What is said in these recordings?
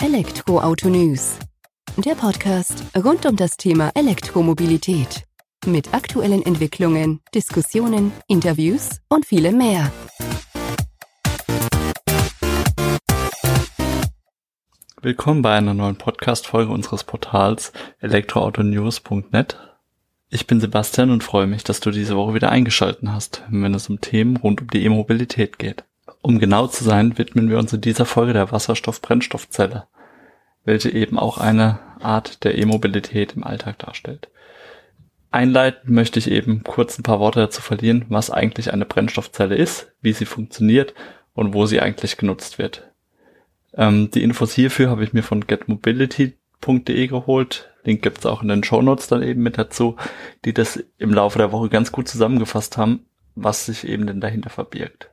Elektroauto News. Der Podcast rund um das Thema Elektromobilität. Mit aktuellen Entwicklungen, Diskussionen, Interviews und vielem mehr. Willkommen bei einer neuen Podcast-Folge unseres Portals elektroautonews.net. Ich bin Sebastian und freue mich, dass du diese Woche wieder eingeschalten hast, wenn es um Themen rund um die E-Mobilität geht. Um genau zu sein, widmen wir uns in dieser Folge der Wasserstoff-Brennstoffzelle, welche eben auch eine Art der E-Mobilität im Alltag darstellt. Einleitend möchte ich eben kurz ein paar Worte dazu verlieren, was eigentlich eine Brennstoffzelle ist, wie sie funktioniert und wo sie eigentlich genutzt wird. Ähm, die Infos hierfür habe ich mir von getmobility.de geholt. Link gibt es auch in den Show Notes dann eben mit dazu, die das im Laufe der Woche ganz gut zusammengefasst haben, was sich eben denn dahinter verbirgt.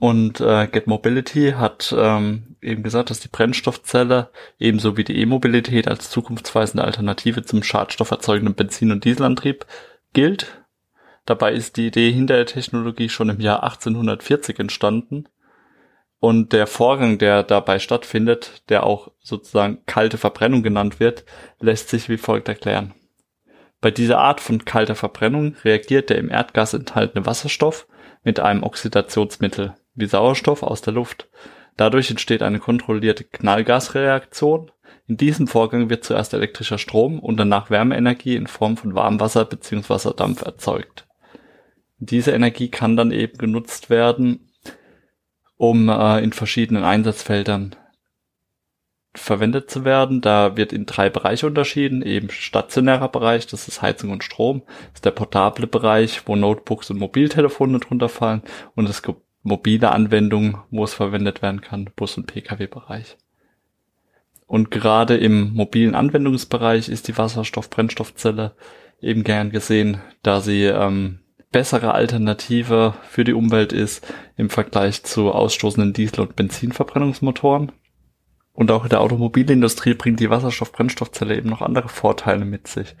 Und äh, Get Mobility hat ähm, eben gesagt, dass die Brennstoffzelle ebenso wie die E-Mobilität als zukunftsweisende Alternative zum schadstofferzeugenden Benzin- und Dieselantrieb gilt. Dabei ist die Idee hinter der Technologie schon im Jahr 1840 entstanden. Und der Vorgang, der dabei stattfindet, der auch sozusagen kalte Verbrennung genannt wird, lässt sich wie folgt erklären. Bei dieser Art von kalter Verbrennung reagiert der im Erdgas enthaltene Wasserstoff mit einem Oxidationsmittel, wie Sauerstoff aus der Luft. Dadurch entsteht eine kontrollierte Knallgasreaktion. In diesem Vorgang wird zuerst elektrischer Strom und danach Wärmeenergie in Form von Warmwasser bzw. Dampf erzeugt. Diese Energie kann dann eben genutzt werden, um äh, in verschiedenen Einsatzfeldern verwendet zu werden. Da wird in drei Bereiche unterschieden. Eben stationärer Bereich, das ist Heizung und Strom. Das ist der portable Bereich, wo Notebooks und Mobiltelefone drunter fallen. Und es gibt mobile Anwendungen, wo es verwendet werden kann, Bus- und Pkw-Bereich. Und gerade im mobilen Anwendungsbereich ist die Wasserstoff-Brennstoffzelle eben gern gesehen, da sie ähm, bessere Alternative für die Umwelt ist im Vergleich zu ausstoßenden Diesel- und Benzinverbrennungsmotoren. Und auch in der Automobilindustrie bringt die Wasserstoff-Brennstoffzelle eben noch andere Vorteile mit sich.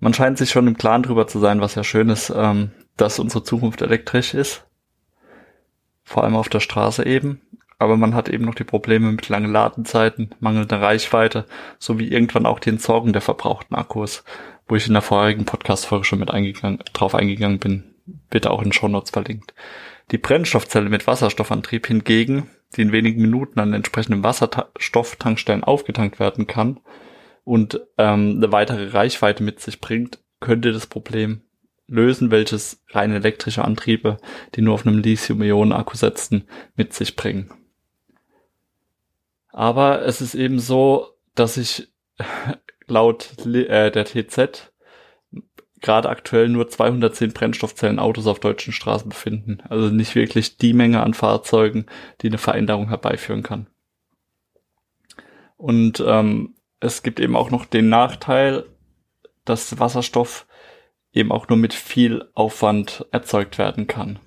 Man scheint sich schon im Klaren drüber zu sein, was ja schön ist, ähm, dass unsere Zukunft elektrisch ist vor allem auf der Straße eben. Aber man hat eben noch die Probleme mit langen Ladenzeiten, mangelnder Reichweite, sowie irgendwann auch die Entsorgung der verbrauchten Akkus, wo ich in der vorherigen Podcast-Folge schon mit eingegangen, drauf eingegangen bin, wird auch in Shownotes verlinkt. Die Brennstoffzelle mit Wasserstoffantrieb hingegen, die in wenigen Minuten an entsprechenden Wasserstofftankstellen aufgetankt werden kann und ähm, eine weitere Reichweite mit sich bringt, könnte das Problem lösen, welches rein elektrische Antriebe, die nur auf einem Lithium-Ionen-Akku setzen, mit sich bringen. Aber es ist eben so, dass sich laut äh, der TZ gerade aktuell nur 210 Brennstoffzellen-Autos auf deutschen Straßen befinden. Also nicht wirklich die Menge an Fahrzeugen, die eine Veränderung herbeiführen kann. Und ähm, es gibt eben auch noch den Nachteil, dass Wasserstoff eben auch nur mit viel Aufwand erzeugt werden kann.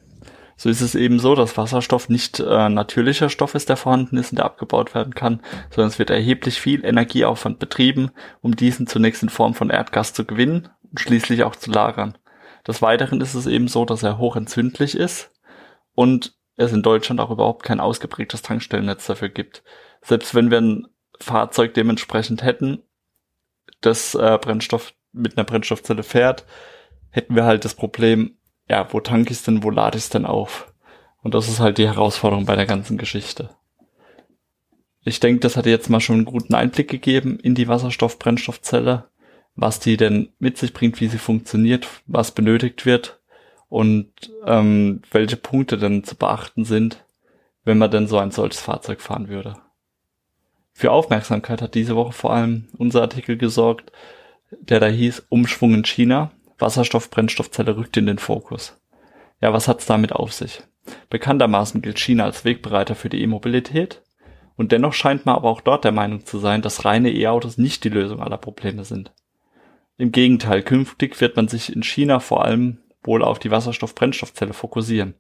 So ist es eben so, dass Wasserstoff nicht äh, natürlicher Stoff ist, der vorhanden ist und der abgebaut werden kann, sondern es wird erheblich viel Energieaufwand betrieben, um diesen zunächst in Form von Erdgas zu gewinnen und schließlich auch zu lagern. Des Weiteren ist es eben so, dass er hochentzündlich ist und es in Deutschland auch überhaupt kein ausgeprägtes Tankstellennetz dafür gibt. Selbst wenn wir ein Fahrzeug dementsprechend hätten, das äh, Brennstoff mit einer Brennstoffzelle fährt, hätten wir halt das Problem, ja, wo tank ich denn, wo lade ich denn auf? Und das ist halt die Herausforderung bei der ganzen Geschichte. Ich denke, das hat jetzt mal schon einen guten Einblick gegeben in die Wasserstoff-Brennstoffzelle, was die denn mit sich bringt, wie sie funktioniert, was benötigt wird und ähm, welche Punkte denn zu beachten sind, wenn man denn so ein solches Fahrzeug fahren würde. Für Aufmerksamkeit hat diese Woche vor allem unser Artikel gesorgt, der da hieß Umschwung in China. Wasserstoff-Brennstoffzelle rückt in den Fokus. Ja, was hat's damit auf sich? Bekanntermaßen gilt China als Wegbereiter für die E-Mobilität und dennoch scheint man aber auch dort der Meinung zu sein, dass reine E-Autos nicht die Lösung aller Probleme sind. Im Gegenteil, künftig wird man sich in China vor allem wohl auf die Wasserstoff-Brennstoffzelle fokussieren.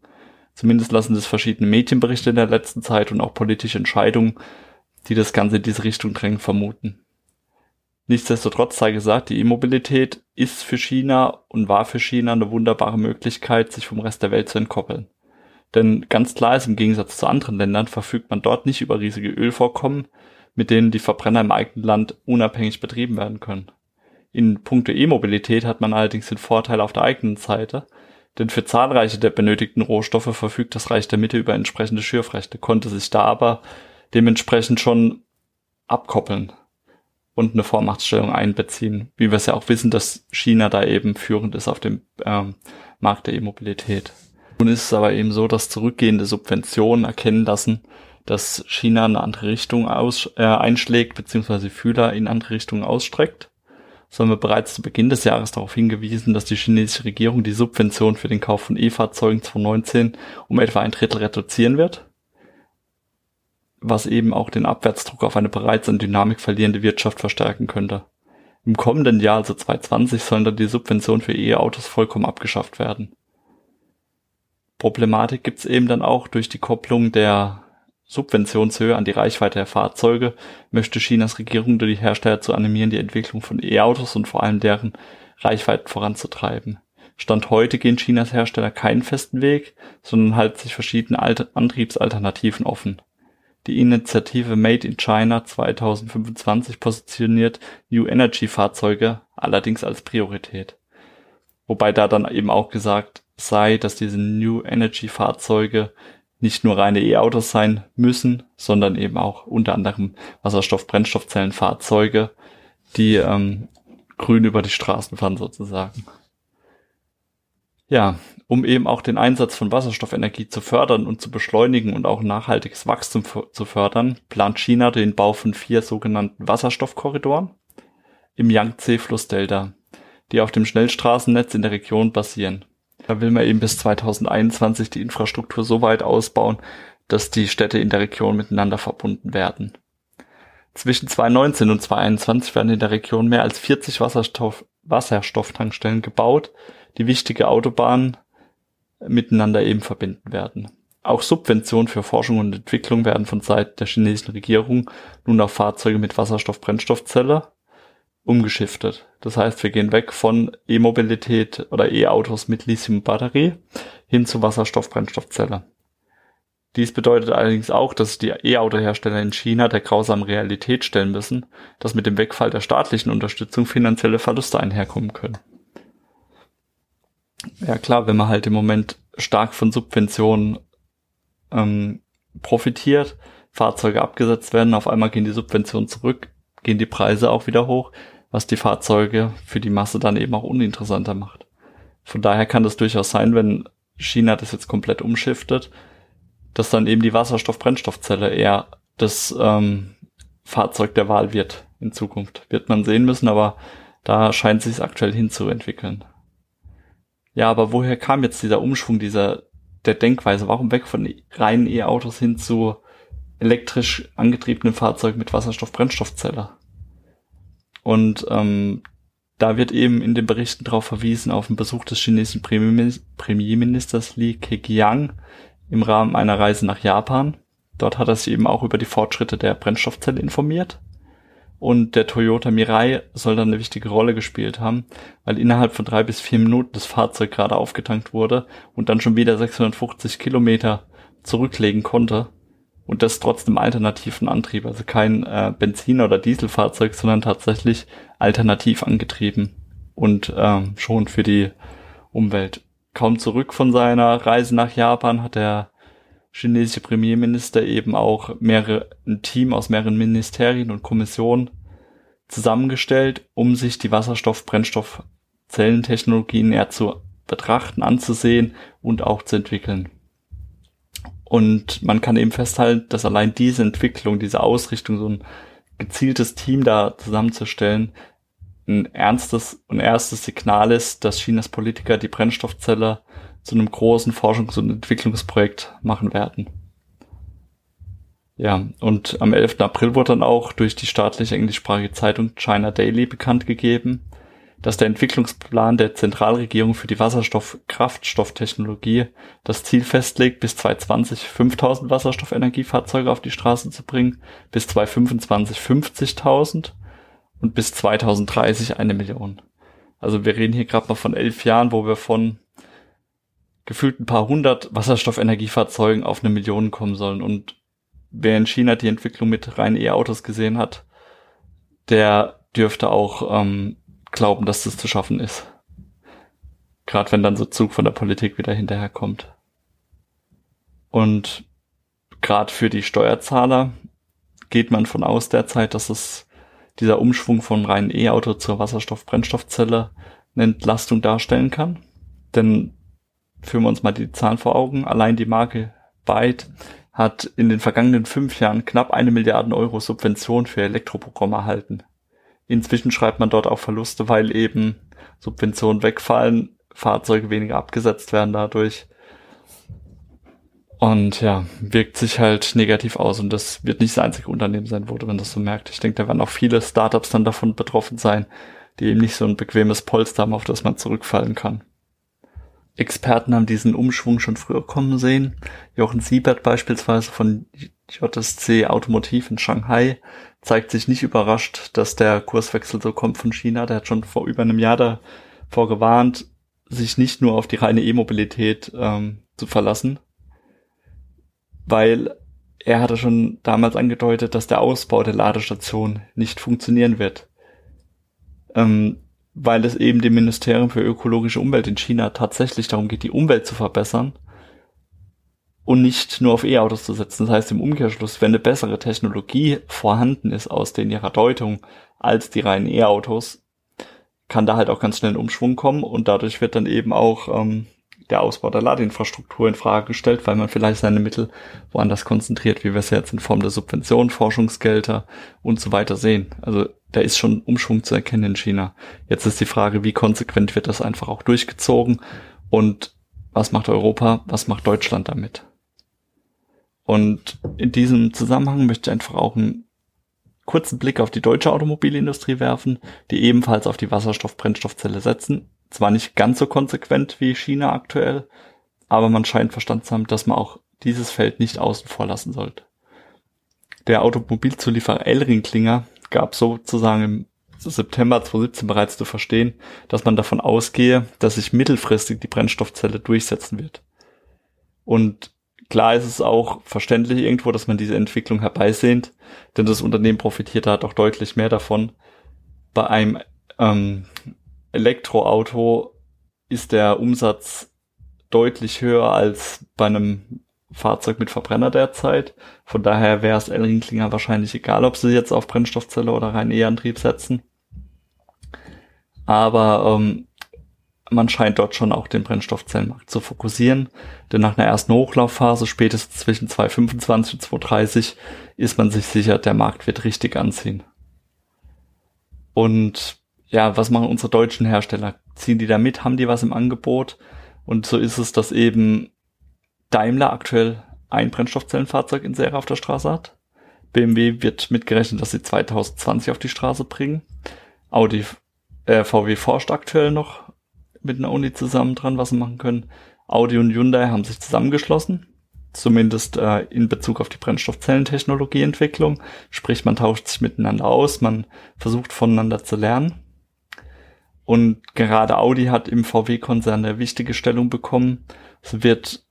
Zumindest lassen das verschiedene Medienberichte in der letzten Zeit und auch politische Entscheidungen, die das Ganze in diese Richtung drängen, vermuten. Nichtsdestotrotz sei gesagt, die E-Mobilität ist für China und war für China eine wunderbare Möglichkeit, sich vom Rest der Welt zu entkoppeln. Denn ganz klar ist, im Gegensatz zu anderen Ländern verfügt man dort nicht über riesige Ölvorkommen, mit denen die Verbrenner im eigenen Land unabhängig betrieben werden können. In puncto E-Mobilität hat man allerdings den Vorteil auf der eigenen Seite, denn für zahlreiche der benötigten Rohstoffe verfügt das Reich der Mitte über entsprechende Schürfrechte, konnte sich da aber dementsprechend schon abkoppeln und eine Vormachtstellung einbeziehen, wie wir es ja auch wissen, dass China da eben führend ist auf dem ähm, Markt der E-Mobilität. Nun ist es aber eben so, dass zurückgehende Subventionen erkennen lassen, dass China eine andere Richtung aus, äh, einschlägt, beziehungsweise Fühler in andere Richtungen ausstreckt. So haben wir bereits zu Beginn des Jahres darauf hingewiesen, dass die chinesische Regierung die Subvention für den Kauf von E-Fahrzeugen 2019 um etwa ein Drittel reduzieren wird was eben auch den Abwärtsdruck auf eine bereits an Dynamik verlierende Wirtschaft verstärken könnte. Im kommenden Jahr, also 2020, sollen dann die Subventionen für E-Autos vollkommen abgeschafft werden. Problematik gibt's eben dann auch durch die Kopplung der Subventionshöhe an die Reichweite der Fahrzeuge, möchte Chinas Regierung durch die Hersteller zu animieren, die Entwicklung von E-Autos und vor allem deren Reichweiten voranzutreiben. Stand heute gehen Chinas Hersteller keinen festen Weg, sondern halten sich verschiedene Antriebsalternativen offen. Die Initiative Made in China 2025 positioniert New Energy Fahrzeuge allerdings als Priorität. Wobei da dann eben auch gesagt sei, dass diese New Energy Fahrzeuge nicht nur reine E-Autos sein müssen, sondern eben auch unter anderem Wasserstoff-Brennstoffzellenfahrzeuge, die ähm, grün über die Straßen fahren sozusagen. Ja, um eben auch den Einsatz von Wasserstoffenergie zu fördern und zu beschleunigen und auch nachhaltiges Wachstum zu fördern, plant China den Bau von vier sogenannten Wasserstoffkorridoren im Yangtze-Flussdelta, die auf dem Schnellstraßennetz in der Region basieren. Da will man eben bis 2021 die Infrastruktur so weit ausbauen, dass die Städte in der Region miteinander verbunden werden. Zwischen 2019 und 2021 werden in der Region mehr als 40 Wasserstoff Wasserstofftankstellen gebaut, die wichtige Autobahnen miteinander eben verbinden werden. Auch Subventionen für Forschung und Entwicklung werden von Seiten der chinesischen Regierung nun auf Fahrzeuge mit Wasserstoff-Brennstoffzelle umgeschiftet. Das heißt, wir gehen weg von E-Mobilität oder E-Autos mit Lithium-Batterie hin zu Wasserstoff-Brennstoffzelle. Dies bedeutet allerdings auch, dass die E-Auto-Hersteller in China der grausamen Realität stellen müssen, dass mit dem Wegfall der staatlichen Unterstützung finanzielle Verluste einherkommen können. Ja klar, wenn man halt im Moment stark von Subventionen ähm, profitiert, Fahrzeuge abgesetzt werden, auf einmal gehen die Subventionen zurück, gehen die Preise auch wieder hoch, was die Fahrzeuge für die Masse dann eben auch uninteressanter macht. Von daher kann das durchaus sein, wenn China das jetzt komplett umschiftet, dass dann eben die Wasserstoff-Brennstoffzelle eher das ähm, Fahrzeug der Wahl wird in Zukunft. Wird man sehen müssen, aber da scheint sich aktuell hinzuentwickeln. Ja, aber woher kam jetzt dieser Umschwung dieser der Denkweise? Warum weg von reinen E-Autos hin zu elektrisch angetriebenen Fahrzeugen mit Wasserstoff-Brennstoffzelle? Und ähm, da wird eben in den Berichten darauf verwiesen auf den Besuch des chinesischen Premierministers Li Keqiang im Rahmen einer Reise nach Japan. Dort hat er sich eben auch über die Fortschritte der Brennstoffzelle informiert und der Toyota Mirai soll dann eine wichtige Rolle gespielt haben, weil innerhalb von drei bis vier Minuten das Fahrzeug gerade aufgetankt wurde und dann schon wieder 650 Kilometer zurücklegen konnte und das trotz dem alternativen Antrieb, also kein äh, Benziner- oder Dieselfahrzeug, sondern tatsächlich alternativ angetrieben und ähm, schon für die Umwelt. Kaum zurück von seiner Reise nach Japan hat der chinesische Premierminister eben auch mehrere, ein Team aus mehreren Ministerien und Kommissionen zusammengestellt, um sich die Wasserstoff-Brennstoff-Zellentechnologien näher zu betrachten, anzusehen und auch zu entwickeln. Und man kann eben festhalten, dass allein diese Entwicklung, diese Ausrichtung, so ein gezieltes Team da zusammenzustellen, ein ernstes und erstes Signal ist, dass Chinas Politiker die Brennstoffzelle zu einem großen Forschungs- und Entwicklungsprojekt machen werden. Ja, und am 11. April wurde dann auch durch die staatliche englischsprachige Zeitung China Daily bekannt gegeben, dass der Entwicklungsplan der Zentralregierung für die Wasserstoff-Kraftstofftechnologie das Ziel festlegt, bis 2020 5000 Wasserstoffenergiefahrzeuge auf die Straße zu bringen, bis 2025 50.000 und bis 2030 eine Million. Also wir reden hier gerade mal von elf Jahren, wo wir von gefühlt ein paar hundert Wasserstoffenergiefahrzeugen auf eine Million kommen sollen. Und wer in China die Entwicklung mit reinen E-Autos gesehen hat, der dürfte auch ähm, glauben, dass das zu schaffen ist. Gerade wenn dann so Zug von der Politik wieder hinterherkommt. Und gerade für die Steuerzahler geht man von aus derzeit, dass es dieser Umschwung von reinen E-Auto zur Wasserstoff-Brennstoffzelle eine Entlastung darstellen kann. Denn führen wir uns mal die Zahlen vor Augen. Allein die Marke Byte hat in den vergangenen fünf Jahren knapp eine Milliarde Euro Subvention für Elektroprogramme erhalten. Inzwischen schreibt man dort auch Verluste, weil eben Subventionen wegfallen, Fahrzeuge weniger abgesetzt werden dadurch. Und ja, wirkt sich halt negativ aus. Und das wird nicht das einzige Unternehmen sein, wo man das so merkt. Ich denke, da werden auch viele Startups dann davon betroffen sein, die eben nicht so ein bequemes Polster haben, auf das man zurückfallen kann. Experten haben diesen Umschwung schon früher kommen sehen. Jochen Siebert beispielsweise von JSC Automotiv in Shanghai zeigt sich nicht überrascht, dass der Kurswechsel so kommt von China. Der hat schon vor über einem Jahr davor gewarnt, sich nicht nur auf die reine E-Mobilität ähm, zu verlassen, weil er hatte schon damals angedeutet, dass der Ausbau der Ladestation nicht funktionieren wird. Ähm, weil es eben dem Ministerium für ökologische Umwelt in China tatsächlich darum geht, die Umwelt zu verbessern und nicht nur auf E-Autos zu setzen. Das heißt im Umkehrschluss, wenn eine bessere Technologie vorhanden ist aus den ihrer Deutung als die reinen E-Autos, kann da halt auch ganz schnell ein Umschwung kommen und dadurch wird dann eben auch ähm, der Ausbau der Ladeinfrastruktur in Frage gestellt, weil man vielleicht seine Mittel woanders konzentriert, wie wir es jetzt in Form der Subventionen, Forschungsgelder und so weiter sehen. Also da ist schon Umschwung zu erkennen in China. Jetzt ist die Frage, wie konsequent wird das einfach auch durchgezogen und was macht Europa, was macht Deutschland damit? Und in diesem Zusammenhang möchte ich einfach auch einen kurzen Blick auf die deutsche Automobilindustrie werfen, die ebenfalls auf die Wasserstoff-Brennstoffzelle setzen. Zwar nicht ganz so konsequent wie China aktuell, aber man scheint verstanden zu haben, dass man auch dieses Feld nicht außen vor lassen sollte. Der Automobilzulieferer Elring-Klinger gab sozusagen im September 2017 bereits zu verstehen, dass man davon ausgehe, dass sich mittelfristig die Brennstoffzelle durchsetzen wird. Und klar ist es auch verständlich irgendwo, dass man diese Entwicklung herbeisehnt, denn das Unternehmen profitiert da doch deutlich mehr davon. Bei einem ähm, Elektroauto ist der Umsatz deutlich höher als bei einem Fahrzeug mit Verbrenner derzeit. Von daher wäre es Elringklinger wahrscheinlich egal, ob sie jetzt auf Brennstoffzelle oder rein E-Antrieb setzen. Aber ähm, man scheint dort schon auch den Brennstoffzellenmarkt zu fokussieren, denn nach einer ersten Hochlaufphase, spätestens zwischen 225 und 230, ist man sich sicher, der Markt wird richtig anziehen. Und ja, was machen unsere deutschen Hersteller? Ziehen die da mit? Haben die was im Angebot? Und so ist es, dass eben Daimler aktuell ein Brennstoffzellenfahrzeug in Serie auf der Straße hat. BMW wird mitgerechnet, dass sie 2020 auf die Straße bringen. Audi, äh, VW forscht aktuell noch mit einer Uni zusammen dran, was sie machen können. Audi und Hyundai haben sich zusammengeschlossen, zumindest äh, in Bezug auf die Brennstoffzellentechnologieentwicklung. Sprich, man tauscht sich miteinander aus, man versucht voneinander zu lernen. Und gerade Audi hat im VW-Konzern eine wichtige Stellung bekommen. Es wird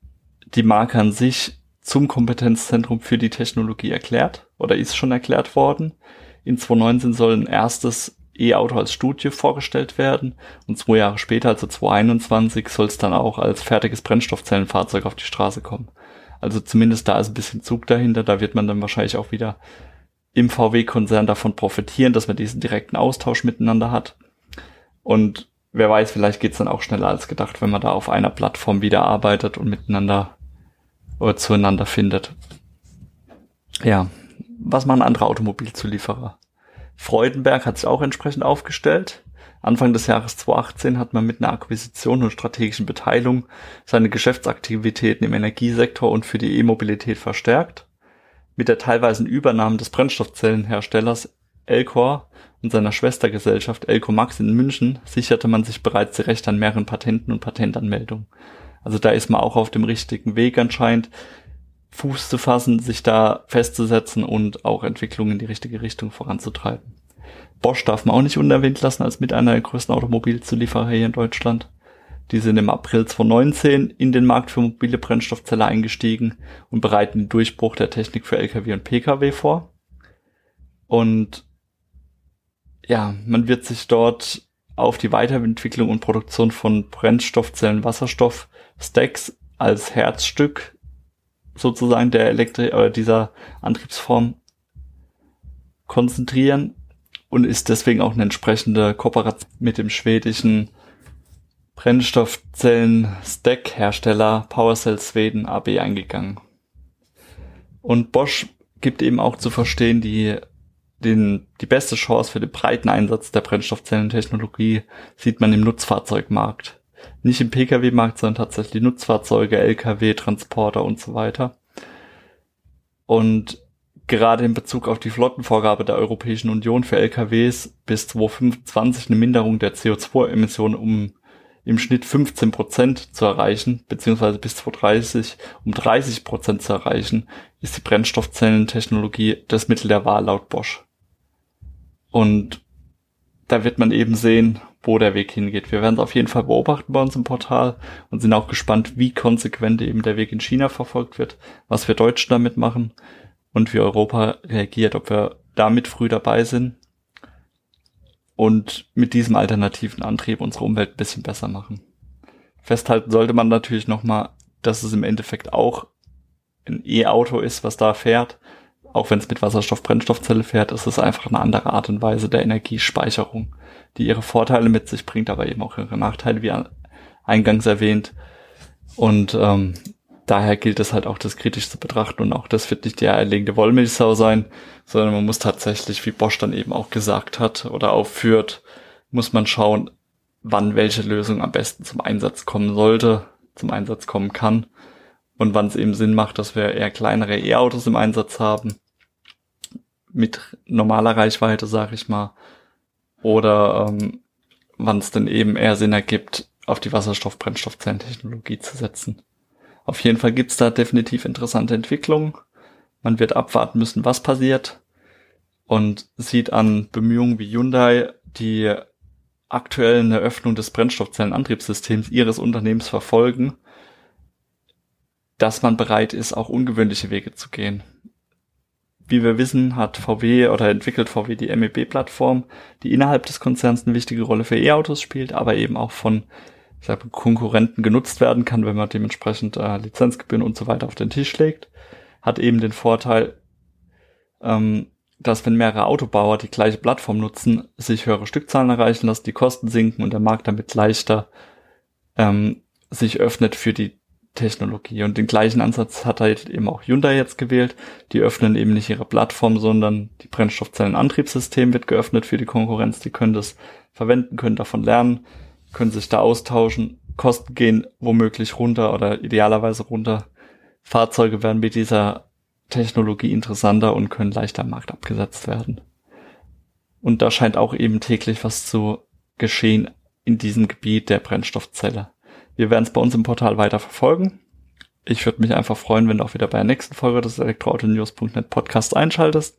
die Marke an sich zum Kompetenzzentrum für die Technologie erklärt oder ist schon erklärt worden. In 2019 soll ein erstes E-Auto als Studie vorgestellt werden und zwei Jahre später, also 2021, soll es dann auch als fertiges Brennstoffzellenfahrzeug auf die Straße kommen. Also zumindest da ist ein bisschen Zug dahinter, da wird man dann wahrscheinlich auch wieder im VW-Konzern davon profitieren, dass man diesen direkten Austausch miteinander hat. Und wer weiß, vielleicht geht's dann auch schneller als gedacht, wenn man da auf einer Plattform wieder arbeitet und miteinander oder zueinander findet. Ja, was machen andere Automobilzulieferer? Freudenberg hat sich auch entsprechend aufgestellt. Anfang des Jahres 2018 hat man mit einer Akquisition und strategischen Beteiligung seine Geschäftsaktivitäten im Energiesektor und für die E-Mobilität verstärkt. Mit der teilweisen Übernahme des Brennstoffzellenherstellers Elcor und seiner Schwestergesellschaft Elco Max in München sicherte man sich bereits die Rechte an mehreren Patenten und Patentanmeldungen. Also da ist man auch auf dem richtigen Weg anscheinend, Fuß zu fassen, sich da festzusetzen und auch Entwicklungen in die richtige Richtung voranzutreiben. Bosch darf man auch nicht unerwähnt lassen als mit einer der größten Automobilzulieferer hier in Deutschland. Die sind im April 2019 in den Markt für mobile Brennstoffzelle eingestiegen und bereiten den Durchbruch der Technik für Lkw und Pkw vor. Und ja, man wird sich dort auf die Weiterentwicklung und Produktion von Brennstoffzellen Wasserstoff Stacks als Herzstück sozusagen der Elektri oder dieser Antriebsform konzentrieren und ist deswegen auch eine entsprechende Kooperation mit dem schwedischen Brennstoffzellen-Stack-Hersteller PowerCell Sweden AB eingegangen. Und Bosch gibt eben auch zu verstehen, die, den, die beste Chance für den breiten Einsatz der Brennstoffzellentechnologie sieht man im Nutzfahrzeugmarkt. Nicht im Pkw-Markt, sondern tatsächlich Nutzfahrzeuge, Lkw, Transporter und so weiter. Und gerade in Bezug auf die Flottenvorgabe der Europäischen Union für LKWs bis 2025 eine Minderung der CO2-Emissionen um im Schnitt 15 Prozent zu erreichen, beziehungsweise bis 2030 um 30 Prozent zu erreichen, ist die Brennstoffzellentechnologie das Mittel der Wahl laut Bosch. Und da wird man eben sehen, wo der Weg hingeht. Wir werden es auf jeden Fall beobachten bei uns im Portal und sind auch gespannt, wie konsequent eben der Weg in China verfolgt wird, was wir Deutschen damit machen und wie Europa reagiert, ob wir damit früh dabei sind und mit diesem alternativen Antrieb unsere Umwelt ein bisschen besser machen. Festhalten sollte man natürlich nochmal, dass es im Endeffekt auch ein E-Auto ist, was da fährt. Auch wenn es mit Wasserstoff-Brennstoffzelle fährt, ist es einfach eine andere Art und Weise der Energiespeicherung, die ihre Vorteile mit sich bringt, aber eben auch ihre Nachteile, wie eingangs erwähnt. Und ähm, daher gilt es halt auch, das kritisch zu betrachten und auch das wird nicht die eierlegende Wollmilchsau sein, sondern man muss tatsächlich, wie Bosch dann eben auch gesagt hat oder aufführt, muss man schauen, wann welche Lösung am besten zum Einsatz kommen sollte, zum Einsatz kommen kann und wann es eben Sinn macht, dass wir eher kleinere E-Autos im Einsatz haben mit normaler Reichweite, sag ich mal, oder ähm, wann es dann eben eher Sinn ergibt, auf die Wasserstoff-Brennstoffzellentechnologie zu setzen. Auf jeden Fall gibt's da definitiv interessante Entwicklungen. Man wird abwarten müssen, was passiert und sieht an Bemühungen wie Hyundai, die aktuell eine Öffnung des Brennstoffzellenantriebssystems ihres Unternehmens verfolgen, dass man bereit ist, auch ungewöhnliche Wege zu gehen. Wie wir wissen, hat VW oder entwickelt VW die MEB-Plattform, die innerhalb des Konzerns eine wichtige Rolle für E-Autos spielt, aber eben auch von ich sag, Konkurrenten genutzt werden kann, wenn man dementsprechend äh, Lizenzgebühren und so weiter auf den Tisch legt. Hat eben den Vorteil, ähm, dass wenn mehrere Autobauer die gleiche Plattform nutzen, sich höhere Stückzahlen erreichen lassen, die Kosten sinken und der Markt damit leichter ähm, sich öffnet für die Technologie. Und den gleichen Ansatz hat halt eben auch Hyundai jetzt gewählt. Die öffnen eben nicht ihre Plattform, sondern die Brennstoffzellenantriebssystem wird geöffnet für die Konkurrenz. Die können das verwenden, können davon lernen können sich da austauschen, Kosten gehen womöglich runter oder idealerweise runter. Fahrzeuge werden mit dieser Technologie interessanter und können leichter am Markt abgesetzt werden. Und da scheint auch eben täglich was zu geschehen in diesem Gebiet der Brennstoffzelle. Wir werden es bei uns im Portal weiter verfolgen. Ich würde mich einfach freuen, wenn du auch wieder bei der nächsten Folge des Elektroautonews.net Podcast einschaltest.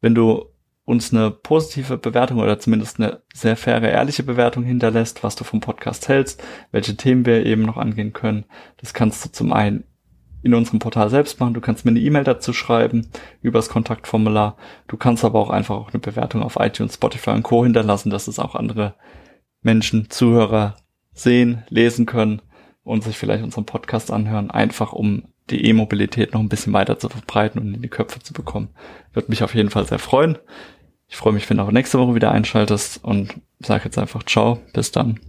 Wenn du uns eine positive Bewertung oder zumindest eine sehr faire, ehrliche Bewertung hinterlässt, was du vom Podcast hältst, welche Themen wir eben noch angehen können. Das kannst du zum einen in unserem Portal selbst machen. Du kannst mir eine E-Mail dazu schreiben übers Kontaktformular. Du kannst aber auch einfach auch eine Bewertung auf iTunes, Spotify und Co. hinterlassen, dass es auch andere Menschen, Zuhörer sehen, lesen können und sich vielleicht unseren Podcast anhören, einfach um die E-Mobilität noch ein bisschen weiter zu verbreiten und in die Köpfe zu bekommen. Würde mich auf jeden Fall sehr freuen. Ich freue mich, wenn du auch nächste Woche wieder einschaltest und sage jetzt einfach ciao, bis dann.